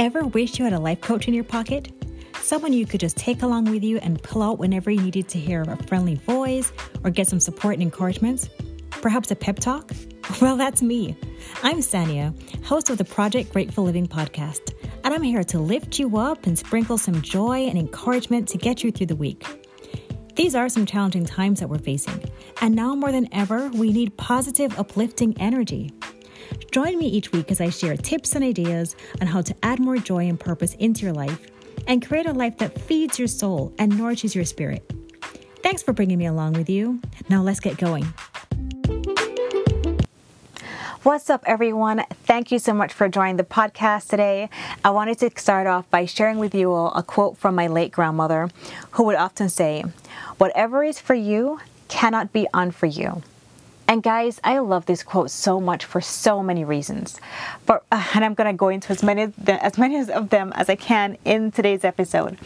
Ever wish you had a life coach in your pocket? Someone you could just take along with you and pull out whenever you needed to hear a friendly voice or get some support and encouragement? Perhaps a pep talk? Well, that's me. I'm Sania, host of the Project Grateful Living podcast, and I'm here to lift you up and sprinkle some joy and encouragement to get you through the week. These are some challenging times that we're facing, and now more than ever, we need positive, uplifting energy. Join me each week as I share tips and ideas on how to add more joy and purpose into your life and create a life that feeds your soul and nourishes your spirit. Thanks for bringing me along with you. Now let's get going. What's up, everyone? Thank you so much for joining the podcast today. I wanted to start off by sharing with you all a quote from my late grandmother, who would often say, Whatever is for you cannot be unfor you. And guys, I love this quote so much for so many reasons. Uh, and I'm gonna go into as many as many of them as I can in today's episode.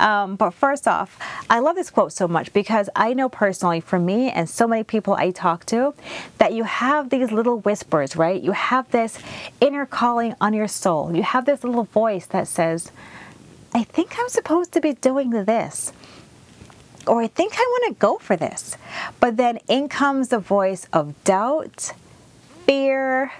Um, but first off, I love this quote so much because I know personally, for me and so many people I talk to, that you have these little whispers, right? You have this inner calling on your soul. You have this little voice that says, "I think I'm supposed to be doing this." Or oh, I think I want to go for this. But then in comes the voice of doubt, fear,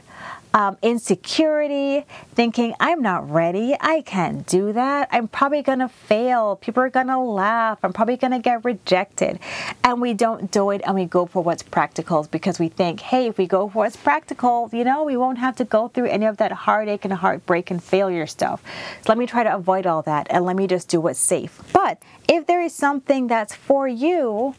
um, insecurity, thinking, I'm not ready, I can't do that, I'm probably gonna fail, people are gonna laugh, I'm probably gonna get rejected. And we don't do it and we go for what's practical because we think, hey, if we go for what's practical, you know, we won't have to go through any of that heartache and heartbreak and failure stuff. So let me try to avoid all that and let me just do what's safe. But if there is something that's for you,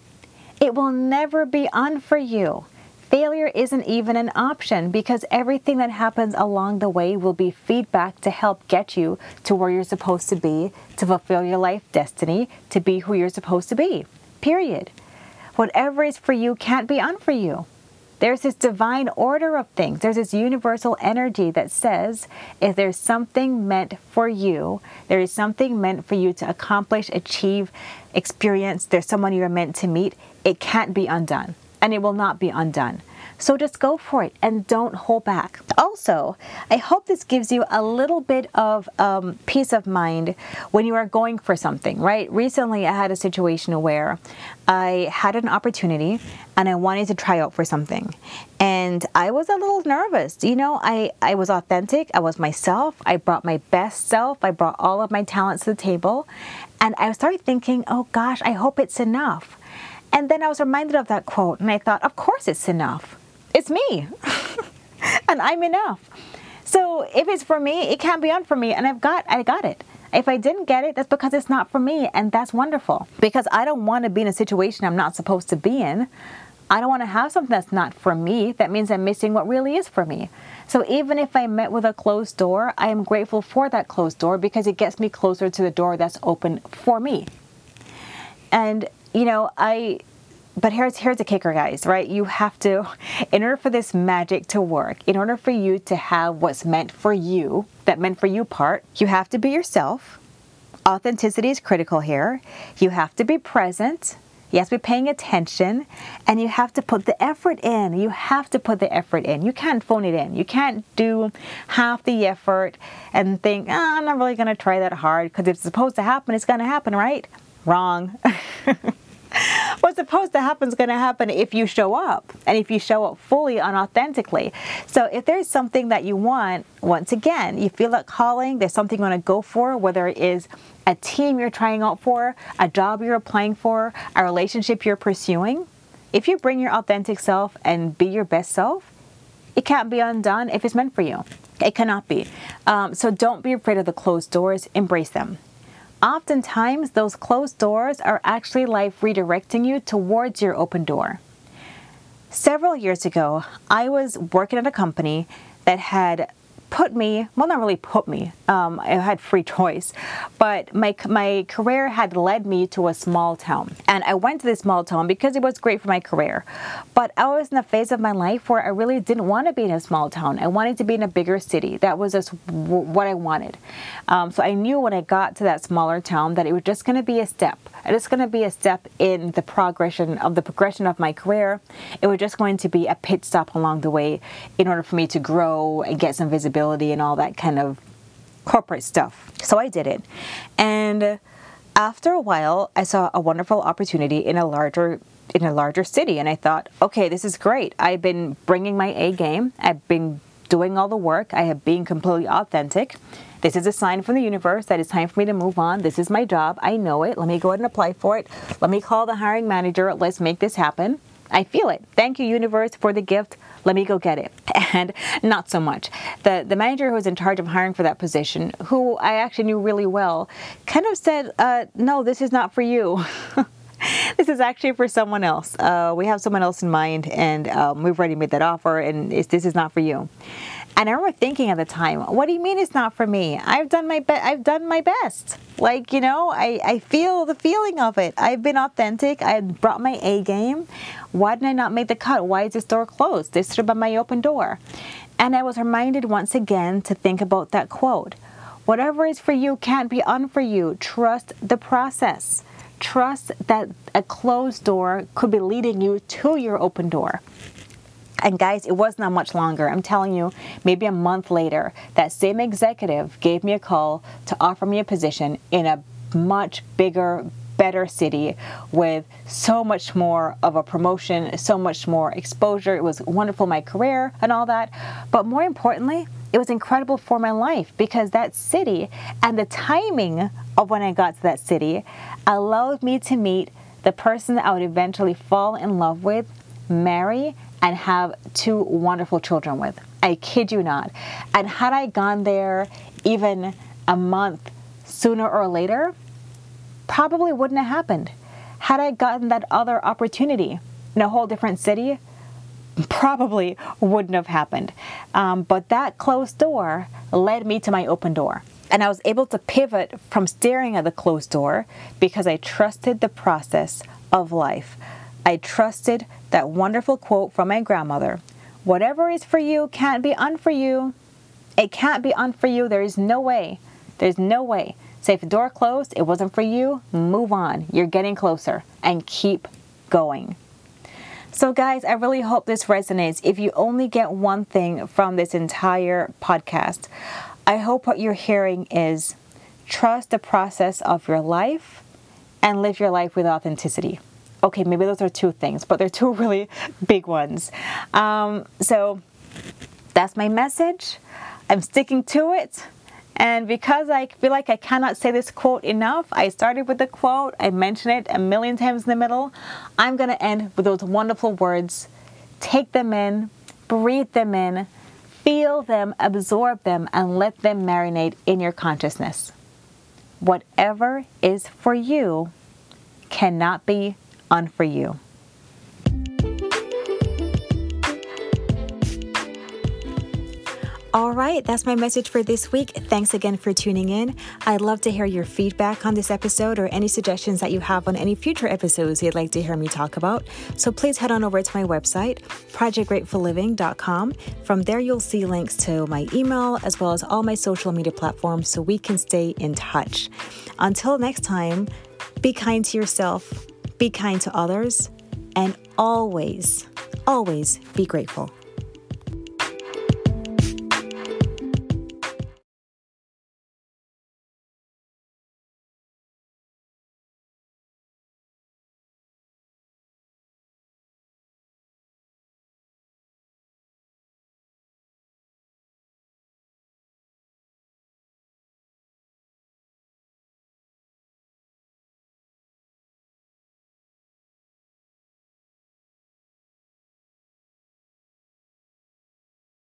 it will never be un for you. Failure isn't even an option because everything that happens along the way will be feedback to help get you to where you're supposed to be, to fulfill your life destiny, to be who you're supposed to be. Period. Whatever is for you can't be un for you. There's this divine order of things. There's this universal energy that says if there's something meant for you, there is something meant for you to accomplish, achieve, experience, there's someone you're meant to meet, it can't be undone and it will not be undone. So just go for it and don't hold back. Also, I hope this gives you a little bit of um, peace of mind when you are going for something, right? Recently, I had a situation where I had an opportunity and I wanted to try out for something. And I was a little nervous. You know, I, I was authentic, I was myself, I brought my best self, I brought all of my talents to the table. And I started thinking, oh gosh, I hope it's enough. And then I was reminded of that quote, and I thought, of course it's enough. It's me. and I'm enough. So if it's for me, it can't be on for me, and I've got I got it. If I didn't get it, that's because it's not for me, and that's wonderful. Because I don't want to be in a situation I'm not supposed to be in. I don't want to have something that's not for me. That means I'm missing what really is for me. So even if I met with a closed door, I am grateful for that closed door because it gets me closer to the door that's open for me. And you know, I but here's here's the kicker guys right? You have to in order for this magic to work in order for you to have what's meant for you that meant for you part you have to be yourself. Authenticity is critical here. You have to be present. You have to be paying attention. And you have to put the effort in. You have to put the effort in. You can't phone it in. You can't do half the effort and think oh, i'm not really going to try that hard because if it's supposed to happen it's going to happen right? Wrong what's supposed to happen is going to happen if you show up and if you show up fully and authentically. So if there's something that you want, once again, you feel that calling, there's something you want to go for, whether it is a team you're trying out for, a job you're applying for, a relationship you're pursuing, if you bring your authentic self and be your best self, it can't be undone if it's meant for you. It cannot be. Um, so don't be afraid of the closed doors, embrace them. Oftentimes, those closed doors are actually life redirecting you towards your open door. Several years ago, I was working at a company that had put me well not really put me um, i had free choice but my, my career had led me to a small town. And i went to this small town because it was great for my career. But i was in a phase of my life where i really didn't want to be in a small town. I wanted to be in a bigger city. That was just w- what i wanted. Um, so i knew when i got to that smaller town that it was just going to be a step. It's going to be a step in the progression of the progression of my career. It was just going to be a pit stop along the way in order for me to grow and get some visibility and all that kind of corporate stuff. So I did it. And after a while, I saw a wonderful opportunity in a larger in a larger city and I thought, okay, this is great. I've been bringing my A game. I've been doing all the work. I have been completely authentic. This is a sign from the universe that it's time for me to move on. This is my job. I know it. Let me go ahead and apply for it. Let me call the hiring manager. Let's make this happen. I feel it. Thank you, universe, for the gift. Let me go get it. And not so much. The the manager who was in charge of hiring for that position, who I actually knew really well, kind of said, uh, "No, this is not for you." this is actually for someone else. Uh, we have someone else in mind, and um, we've already made that offer, and this is not for you. And I remember thinking at the time, what do you mean it's not for me? I've done my best. I've done my best. Like, you know, I, I feel the feeling of it. I've been authentic. I brought my A game. Why didn't I not make the cut? Why is this door closed? This should have been my open door. And I was reminded once again to think about that quote. Whatever is for you can't be un for you. Trust the process. Trust that a closed door could be leading you to your open door. And guys, it was not much longer. I'm telling you, maybe a month later, that same executive gave me a call to offer me a position in a much bigger, better city with so much more of a promotion, so much more exposure. It was wonderful, my career and all that. But more importantly, it was incredible for my life because that city and the timing of when I got to that city allowed me to meet the person I would eventually fall in love with, marry, and have two wonderful children with. I kid you not. And had I gone there even a month sooner or later, probably wouldn't have happened. Had I gotten that other opportunity in a whole different city, probably wouldn't have happened. Um, but that closed door led me to my open door. And I was able to pivot from staring at the closed door because I trusted the process of life. I trusted that wonderful quote from my grandmother Whatever is for you can't be un for you. It can't be un for you. There is no way. There's no way. Say if the door closed, it wasn't for you, move on. You're getting closer and keep going. So, guys, I really hope this resonates. If you only get one thing from this entire podcast, I hope what you're hearing is trust the process of your life and live your life with authenticity okay, maybe those are two things, but they're two really big ones. Um, so that's my message. I'm sticking to it. And because I feel like I cannot say this quote enough, I started with the quote, I mentioned it a million times in the middle. I'm going to end with those wonderful words. Take them in, breathe them in, feel them, absorb them, and let them marinate in your consciousness. Whatever is for you cannot be on for you. All right, that's my message for this week. Thanks again for tuning in. I'd love to hear your feedback on this episode or any suggestions that you have on any future episodes you'd like to hear me talk about. So please head on over to my website, projectgratefulliving.com. From there, you'll see links to my email as well as all my social media platforms so we can stay in touch. Until next time, be kind to yourself, be kind to others, and always, always be grateful.